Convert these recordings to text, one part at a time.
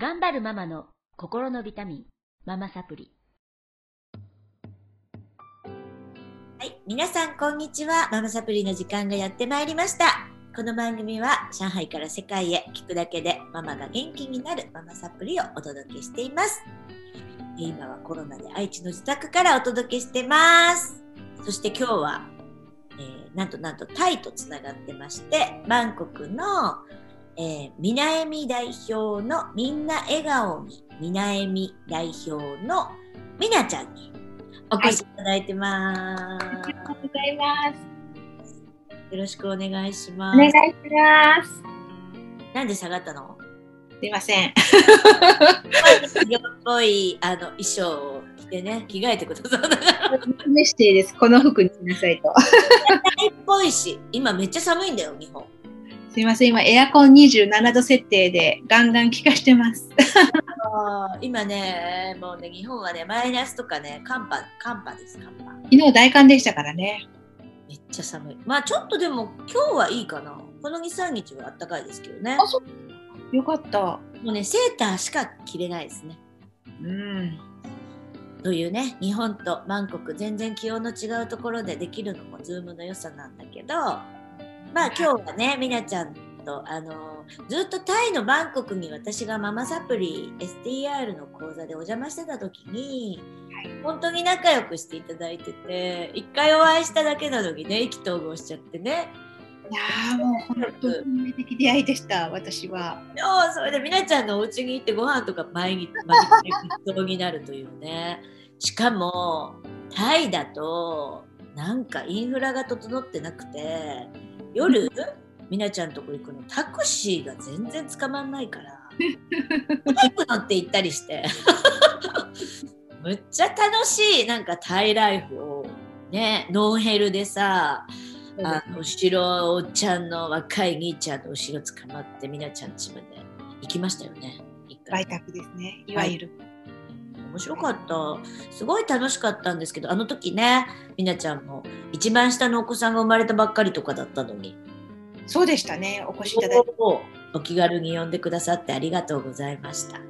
頑張るママの心のビタミン、ママサプリ。はい、皆さんこんにちは。ママサプリの時間がやってまいりました。この番組は上海から世界へ聞くだけでママが元気になるママサプリをお届けしています。今はコロナで愛知の自宅からお届けしてます。そして今日は、えー、なんとなんとタイとつながってまして、バンコクのえー、みなえみ代表のみんな笑顔にみなえみ代表のみなちゃんにお越しいただいてます、はい、ありがとうございますよろしくお願いします。お願いします。なんで下がったの？すいません。っぽいあの衣装を着てね着替えてくださ いこの服にしなさいと。っぽいし今めっちゃ寒いんだよ日本すみません、今エアコン27度設定でガンガン効かしてます。今ね、もうね、日本はね、マイナスとかね、寒波、寒波です、寒波。昨日大寒でしたからね。めっちゃ寒い。まあちょっとでも今日はいいかな。この2、3日は暖かいですけどね。あ、そう。よかった。もうね、セーターしか着れないですね。うん。というね、日本とバンコク全然気温の違うところでできるのもズームの良さなんだけど、まあ今日はねみなちゃんとあのずっとタイのバンコクに私がママサプリ STR の講座でお邪魔してた時に、はい、本当に仲良くしていただいてて一回お会いしただけなのにね意気投合しちゃってね。いやもう本当に運命的出会いでした私は。そうそれでみなちゃんのお家に行ってご飯とか毎日毎日になるというね。しかもタイだとなんかインフラが整ってなくて夜みなちゃんとこ行くのタクシーが全然捕まんないから。バイク乗って行ったりして。むっちゃ楽しいなんかタイライフを。ねノンヘルでさあの後ろおっちゃんの若い兄ちゃんの後ろ捕まってみなちゃんちまで行きましたよね。売宅ですね。いわゆる。面白かった。すごい楽しかったんですけどあの時ねみなちゃんも一番下のお子さんが生まれたばっかりとかだったのに。そうでしたね。お越しいただいて。お気軽に呼んでくださってありがとうございました。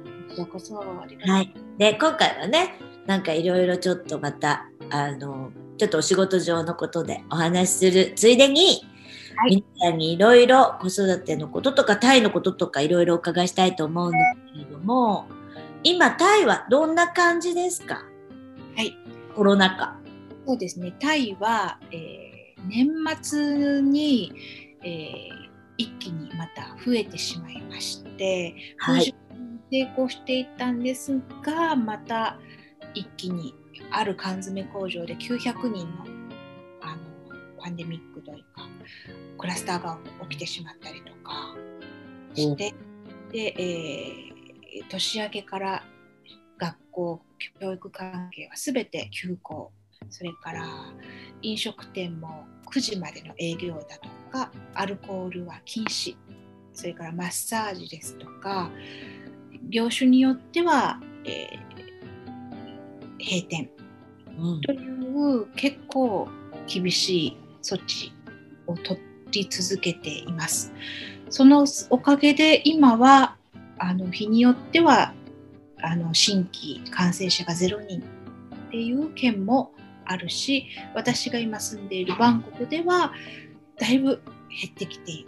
こそはい、で今回はねなんかいろいろちょっとまたあのちょっとお仕事上のことでお話しするついでに、はい、皆さんにいろいろ子育てのこととかタイのこととかいろいろお伺いしたいと思うんですけれども、今タイはどんな感じですか？はい。コロナ禍。そうですね。タイは、えー、年末に、えー、一気にまた増えてしまいまして、はい、成功していたんですがまた一気にある缶詰工場で900人のあのパンデミックというかクラスターが起きてしまったりとかして、うん、で、えー年明けから学校教育関係は全て休校。それから飲食店も9時までの営業だとかアルコールは禁止。それからマッサージですとか業種によっては、えー、閉店。という結構厳しい措置を取り続けています。そのおかげで今はあの日によってはあの新規感染者が0人っていう県もあるし私が今住んでいるバンコクではだいぶ減ってきてい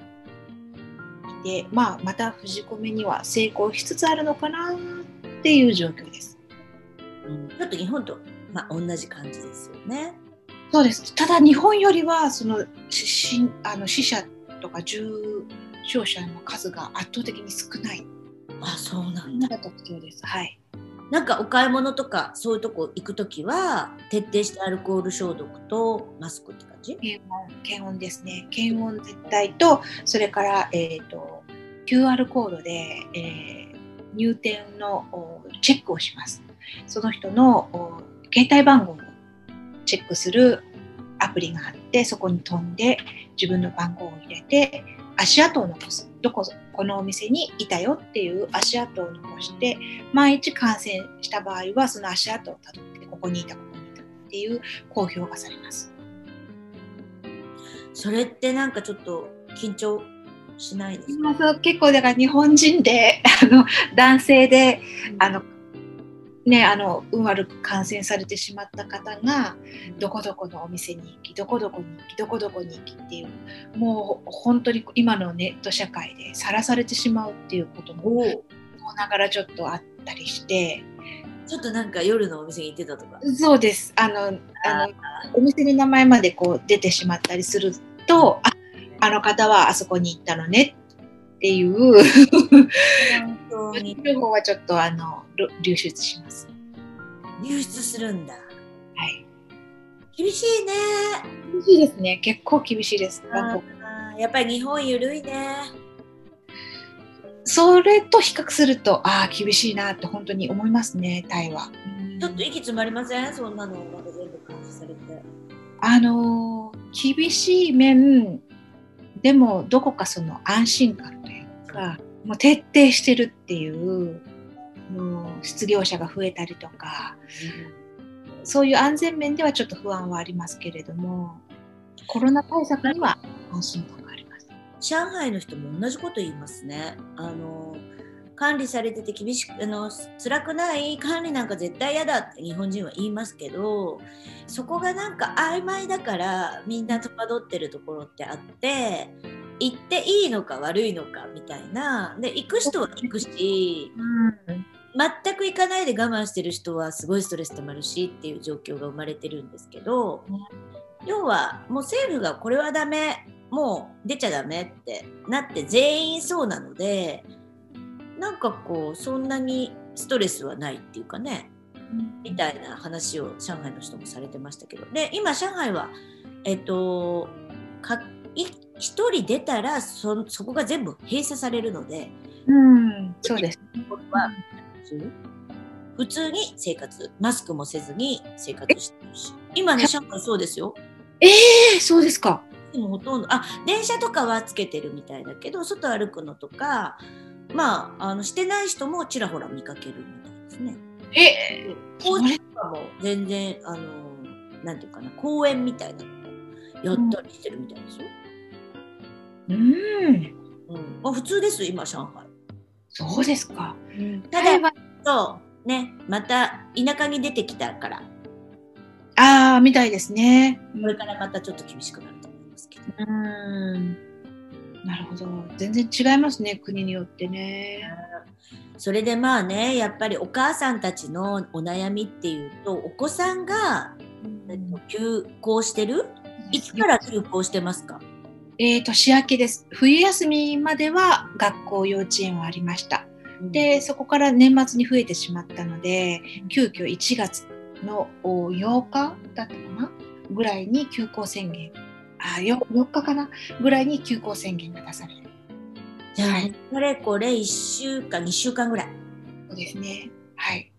て、まあ、また封込めには成功しつつあるのかなっていう状況です。うん、ちょっと日本と、まあ、同じ感じですよね。そうですただ日本よりはそのしあの死者とか重症者の数が圧倒的に少ないあそうなんだ。特徴です。はい。なんかお買い物とかそういうとこ行く時は徹底してアルコール消毒とマスクって感じ？検温検温ですね。検温絶対とそれから、えーと、QR コードで、えー、入店のチェックをします。その人の携帯番号をチェックするアプリがあってそこに飛んで自分の番号を入れて足跡を残す。どここのお店にいたよっていう足跡を残して万一感染した場合はその足跡をたどってここにいたここにいたっていう公表がされます。それってなんかちょっと緊張しないですか？今そう結構だから日本人であの男性であのねあの運悪く感染されてしまった方がどこどこのお店に行きどこどこに行きどこどこに行きっていうもう本当に今のネット社会でさらされてしまうっていうこともおながらちょっとあったりして。ちょっとなんか夜のお店に行ってたとか。そうです。あのあのお店の名前までこう出てしまったりするとああの方はあそこに行ったのねっていう。本当に情報はちょっとあのろ流出します。流出するんだ。はい。厳しいね。厳しいですね。結構厳しいです。やっぱり日本ゆるいね。それと比較すると、ああ、厳しいなって本当に思いますね、タイは。ちょっと息詰まりません？そんなのまだ全部監視されて。あのー厳しい面でもどこかその安心感というかもう徹底してるっていうもう失業者が増えたりとかそういう安全面ではちょっと不安はありますけれどもコロナ対策には安心感があります。上海の人も同じこと言いますね。あの管理されてて厳しくあの辛くない管理なんか絶対嫌だって日本人は言いますけどそこがなんか曖昧だからみんな戸惑ってるところってあって行っていいのか悪いのかみたいな。で行く人は行くし、うん、全く行かないで我慢してる人はすごいストレスたまるしっていう状況が生まれてるんですけど、要はもう政府がこれはダメもう出ちゃダメってなって全員そうなのでなんかこうそんなにストレスはないっていうかね、みたいな話を上海の人もされてましたけど。で今上海はえっと一1人出たらそそこが全部閉鎖されるので、うん、そうです。普通に生活、マスクもせずに生活してるし、今ね、上海そうですよ。ええー、そうですか。でもほとんど、あ電車とかはつけてるみたいだけど、外歩くのとか、まあ、あのしてない人もちらほら見かけるみたいですね。えー、高知とかも全然、あの、なんていうかな、公園みたいなのをやったりしてるみたいですよ。うんうんまあ、普通です今上海。そうですか。ただそうねまた田舎に出てきたからああ、みたいですね。これからまたちょっと厳しくなると思いますけど。うん。なるほど。全然違いますね、国によってね。それでまあねやっぱりお母さんたちのお悩みっていうとお子さんが、えっと、休校してる？いつから休校してますか？えー、年明けです。冬休みまでは学校、幼稚園はありました。で、そこから年末に増えてしまったので、急遽1月のお8日だったかな？ぐらいに休校宣言。あ、よ4日かな？ぐらいに休校宣言が出される。じゃあ、はいこれこれ1週間2週間ぐらいそうですね。はい。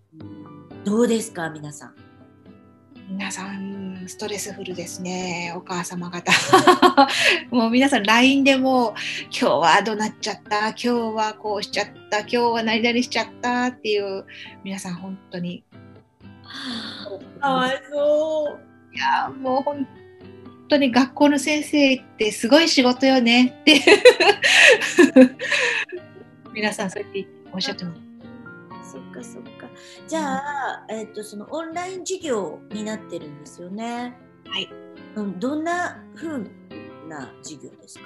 どうですか皆さん？皆さん、ストレスフルですね、お母様方。もう皆さん、LINE でも、今日はどうなっちゃった、今日はこうしちゃった、今日は何々しちゃった？っていう、皆さん、本当に。かわいそういや、もう本当に学校の先生ってすごい仕事よねって。皆さん、そうやっておっしゃってます。そっかそっか。じゃあ、えっとそのオンライン授業になってるんですよね。はい、うん、どんな風な授業ですか？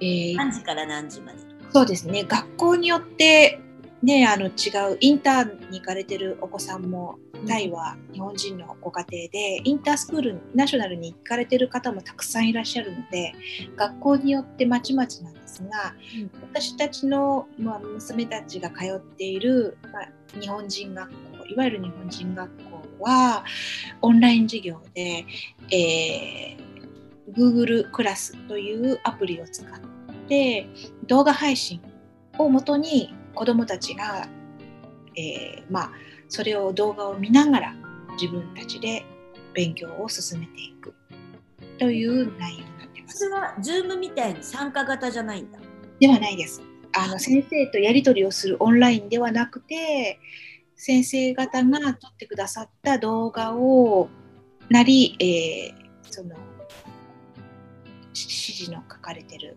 えー。何時から何時までとか。そうですね。学校によって、ね、あの違うインターンに行かれてるお子さんもタイは日本人のご家庭でインタースクールナショナルに行かれてる方もたくさんいらっしゃるので学校によってまちまちなんですが、私たちの、まあ、娘たちが通っている、まあ、日本人学校いわゆる日本人学校はオンライン授業で、えー Google クラスというアプリを使って動画配信をもとに子どもたちが、えーまあ、それを動画を見ながら自分たちで勉強を進めていくという内容になってます。それは Zoom みたいに参加型じゃないんだではないです。あの先生とやり取りをするオンラインではなくて先生方が撮ってくださった動画をなり、えーそのし指示の書かれてる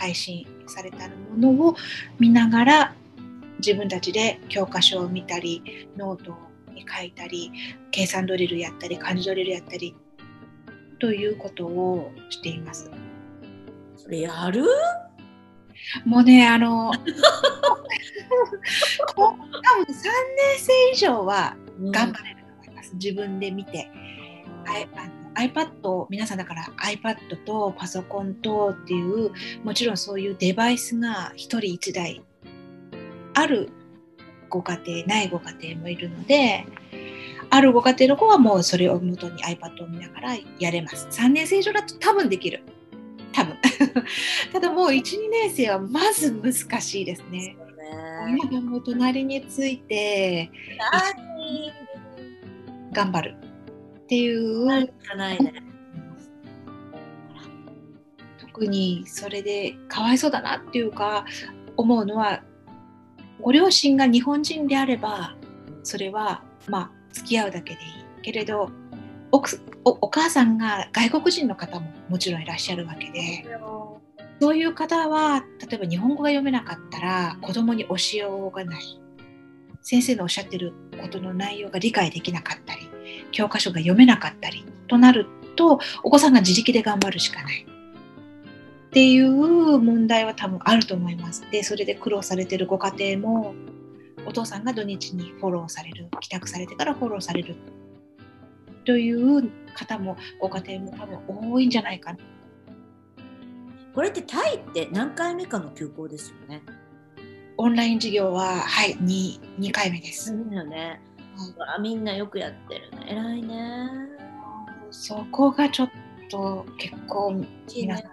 配信されたものを見ながら自分たちで教科書を見たりノートに書いたり計算ドリルやったり漢字ドリルやったりということをしています。それやる？もうねあのこ多分3年生以上は頑張れると思います、自分で見て。あの iPad を皆さんだから iPad とパソコンとっていうもちろんそういうデバイスが1人1台あるご家庭ないご家庭もいるのであるご家庭の子はもうそれを元に iPad を見ながらやれます。3年生以上だと多分できる。多分。ただもう12年生はまず難しいですね。ね。親がもう隣について何頑張るっていうなるしかないね。特にそれでかわいそうだなっていうか思うのはご両親が日本人であればそれはまあ付き合うだけでいいけれど奥おお母さんが外国人の方ももちろんいらっしゃるわけでそういう方は例えば日本語が読めなかったら子供に教えようがない先生のおっしゃってることの内容が理解できなかったり教科書が読めなかったりとなるとお子さんが自力で頑張るしかないっていう問題は多分あると思います。でそれで苦労されてるご家庭もお父さんが土日にフォローされる帰宅されてからフォローされるという方もご家庭も多分多いんじゃないかな。これってタイって何回目かの休校ですよね？オンライン授業ははい 2, 2回目です。みんなね。あみんなよくやってるね。偉いね。そこがちょっと結構皆さん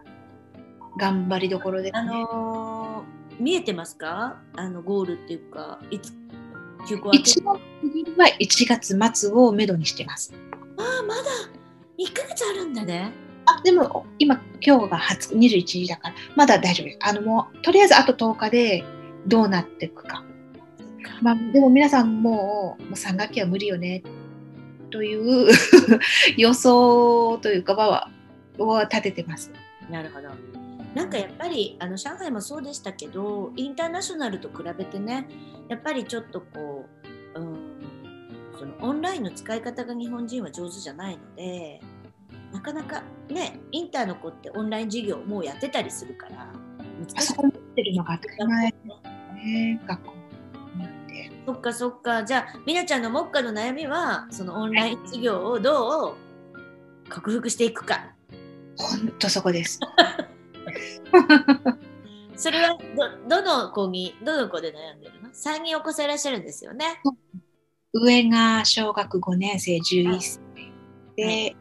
頑張りどころですね。あのー見えてますか？あのゴールっていうか、いつ休校一番次は1月末をめどにしてます。ああ、まだ1ヶ月あるんだね。あでも今今日が20 21日だからまだ大丈夫です。あのもうとりあえずあと10日でどうなっていくか。まあ、でも皆さんもうもう3学期は無理よねという 予想というかはを立ててます。なるほど。なんかやっぱりあの上海もそうでしたけどインターナショナルと比べてねやっぱりちょっとこう、うん、そのオンラインの使い方が日本人は上手じゃないのでなかなかねインターの子ってオンライン授業もうやってたりするから難しいあそこ持ってるのが当たり前ね学校なんで。そっかそっかじゃあみなちゃんの目下の悩みはそのオンライン授業をどう克服していくか本当そこです。それはどどの子にどの子で悩んでるの ?3 人お子さんいらっしゃるんですよね。上が小学5年生11歳で、え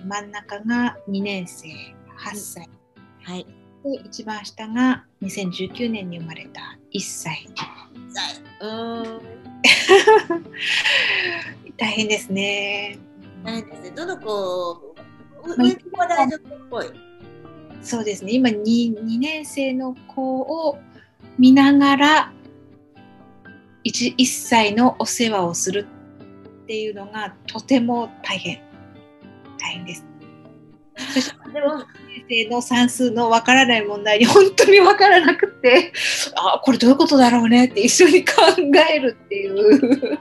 ー真ん中が2年生8歳はい。で一番下が2019年に生まれた1歳うーん。大変ですねなんですね。どの子、う上の子は大丈夫っぽい？そうですね今 2, 2年生の子を見ながら 1, 1歳のお世話をするっていうのがとても大変大変ですでも、先生の算数のわからない問題に本当にわからなくて。あこれどういうことだろうねって一緒に考えるっていう。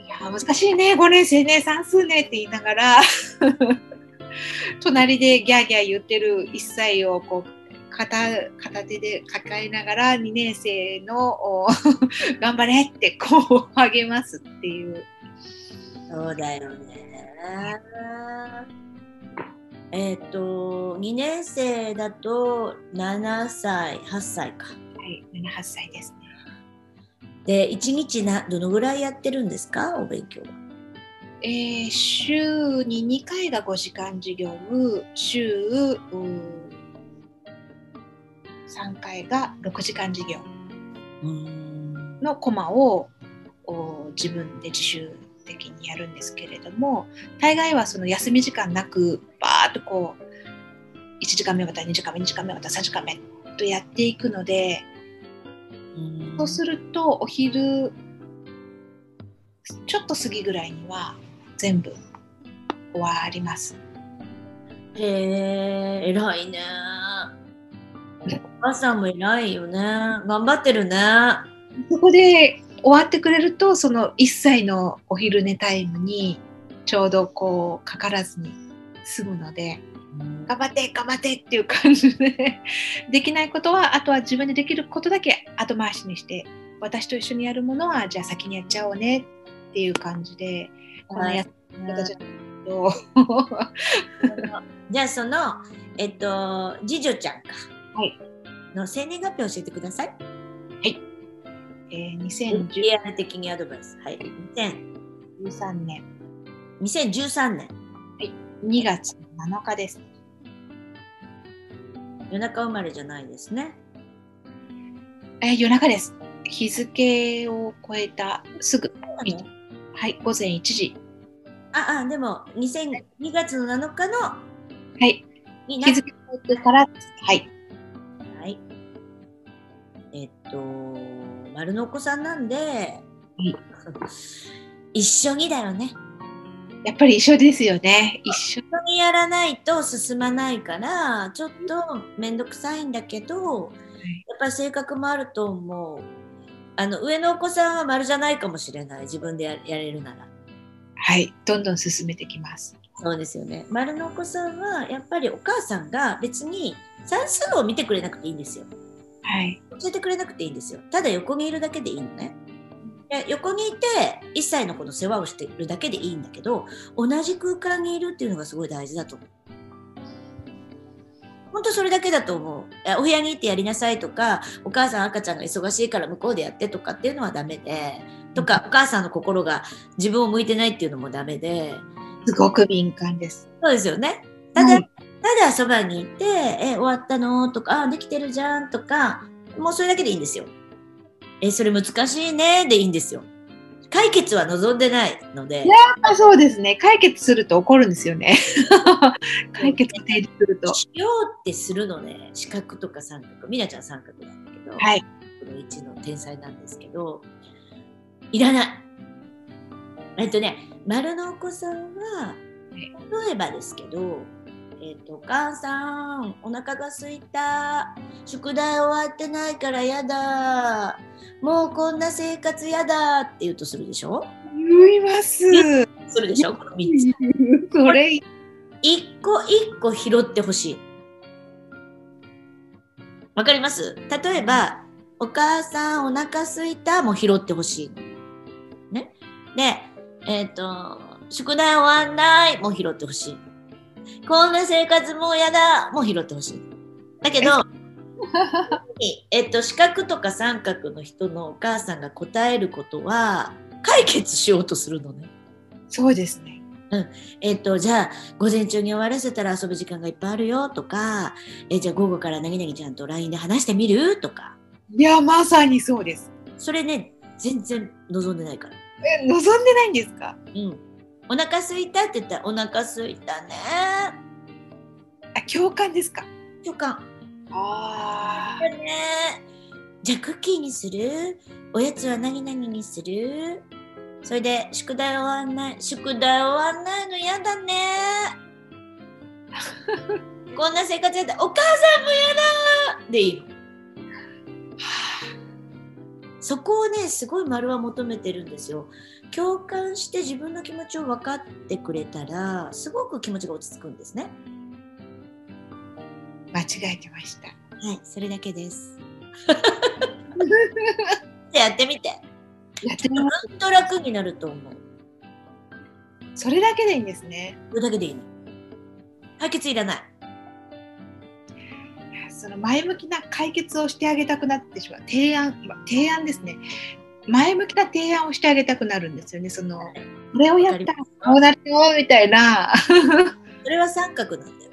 いや難しいね。5年生ね。算数ねって言いながら。隣でギャーギャー言ってる1歳をこう片片手で抱えながら2年生の頑張れってこう励ますっていう。そうだよね。えっ、と、2年生だと7歳、8歳か。はい7 8歳ですね。で、1日などのぐらいやってるんですか？お勉強は。えー週に2回が5時間授業週うー3回が6時間授業。のコマをお自分で自主的にやるんですけれども大概はその休み時間なくバーッとこう1時間目また2時間目2時間目また3時間目とやっていくのでうんそうするとお昼ちょっと過ぎぐらいには全部終わります。へえ、偉いね。お母さんも偉いよね。頑張ってるね。そこで終わってくれるとその1歳のお昼寝タイムにちょうどこうかからずに済むので頑張って頑張ってっていう感じで できないことはあとは自分でできることだけ後回しにして私と一緒にやるものはじゃあ先にやっちゃおうねっていう感じでこのやり方じゃないけど、じゃあその、えっと、次女ちゃんか。はい。の生年月日教えてください。えー、2013リアル的にアドバイス。はい。2000年2013年。2月7日です。夜中生まれじゃないですね。えー夜中です。日付を超えたすぐ、はい、午前1時。ああ、でも2002月の7日のはい、日付を超えてからです。はい。はい。えっと、丸のお子さんなんで、一緒にだよね。やっぱり一緒ですよね。一緒。にやらないと進まないから、ちょっと面倒くさいんだけど、やっぱり性格もあると思う。あの上のお子さんは丸じゃないかもしれない。自分でややれるなら。はい、どんどん進めてきます。そうですよね。丸のお子さんはやっぱりお母さんが別に算数を見てくれなくていいんですよ。はい。教えてくれなくていいんですよ。ただ横にいるだけでいいのね。で横にいて1歳の子の世話をしてるだけでいいんだけど同じ空間にいるっていうのがすごい大事だと思う。本当それだけだと思う。えお部屋に行ってやりなさいとかお母さん赤ちゃんが忙しいから向こうでやってとかっていうのはダメでとかお母さんの心が自分を向いてないっていうのもダメですごく敏感です。そうですよね。ただ、はいただそばにいて、え、終わったの？とか、あ、できてるじゃんとか、もうそれだけでいいんですよ。え、それ難しいねでいいんですよ。解決は望んでないので、あそうですね。解決すると怒るんですよね。解決を提示すると。しようってするのね、四角とか三角、みなちゃん三角なんだけど、はい。この1の天才なんですけど、いらない。えっとね、丸のお子さんは、例えばですけど、えっと、お母さん、お腹が空いた。宿題終わってないからやだ。もうこんな生活やだって言うとするでしょ？言います。するでしょ？この3つ。これ、一個一個拾ってほしい。わかります？例えば、お母さんお腹すいたも拾ってほしいの。ね？で、えっ、と、宿題終わんないも拾ってほしい。こんな生活もうやだも拾ってほしい。だけど、え？っと、四角とか三角の人のお母さんが答えることは解決しようとするのね。そうですね。えっと、じゃあ、午前中に終わらせたら遊ぶ時間がいっぱいあるよとか、えじゃあ午後から何々ちゃんと LINE で話してみるとか、いや、まさにそうです。それね、全然望んでないから。え、望んでないんですか？うん。お腹空いたって言ったら、お腹空いたね。あ、共感ですか？共感。あだね。じゃあクッキーにする？おやつは何々にする？それで宿題終わんない？宿題終わんないのやだね。こんな生活やだ。お母さんもやだでいいの。そこをね、すごい丸は求めてるんですよ。共感して自分の気持ちを分かってくれたら、すごく気持ちが落ち着くんですね。間違えてました。はい、それだけです。やってみて。やってみまと楽になると思う。それだけでいいんですね。それだけでいいの。解決いらない。その前向きな解決をしてあげたくなってしまう。提案、ま提案ですね。前向きな提案をしてあげたくなるんですよね。その、これをやったらこうなるよみたいな。あ それは三角なんだよ。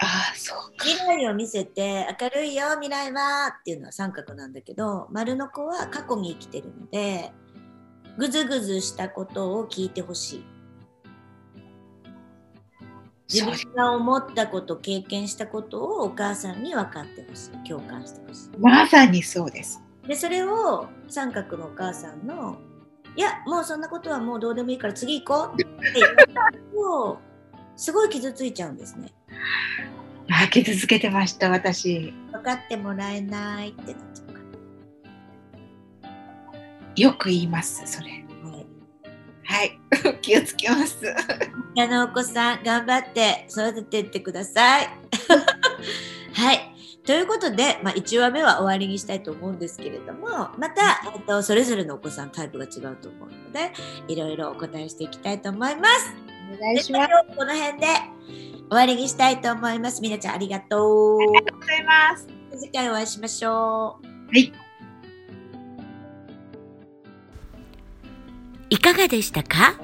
あ、そうか。未来を見せて明るいよ未来はっていうのは三角なんだけど丸の子は過去に生きてるのでぐずぐずしたことを聞いてほしい自分が思ったこと経験したことをお母さんに分かってほしい。共感してほしい。まさにそうです。でそれを三角のお母さんの「いやもうそんなことはもうどうでもいいから次行こう」って言うとすごい傷ついちゃうんですね。あ傷つけてました私。分かってもらえないって。なっちゃうかよく言いますそれ 気をつけますあのお子さん頑張って育てていってください。はい。ということで、まあ、1話目は終わりにしたいと思うんですけれどもまた、えっと、それぞれのお子さんタイプが違うと思うのでいろいろお答えしていきたいと思います。お願いしますこの辺で終わりにしたいと思います。みなちゃんありがとう。ありがとうございます次回お会いしましょう。はいいかがでしたか？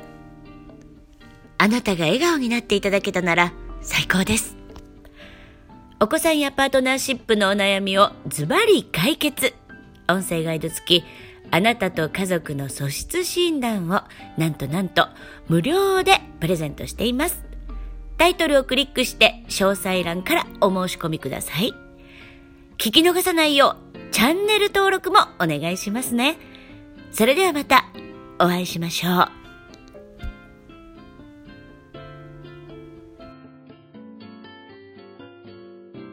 あなたが笑顔になっていただけたなら最高です。お子さんやパートナーシップのお悩みをズバリ解決。音声ガイド付き、あなたと家族の素質診断をなんとなんと無料でプレゼントしています。タイトルをクリックして詳細欄からお申し込みください。聞き逃さないようチャンネル登録もお願いしますね。それではまたお会いしましょう。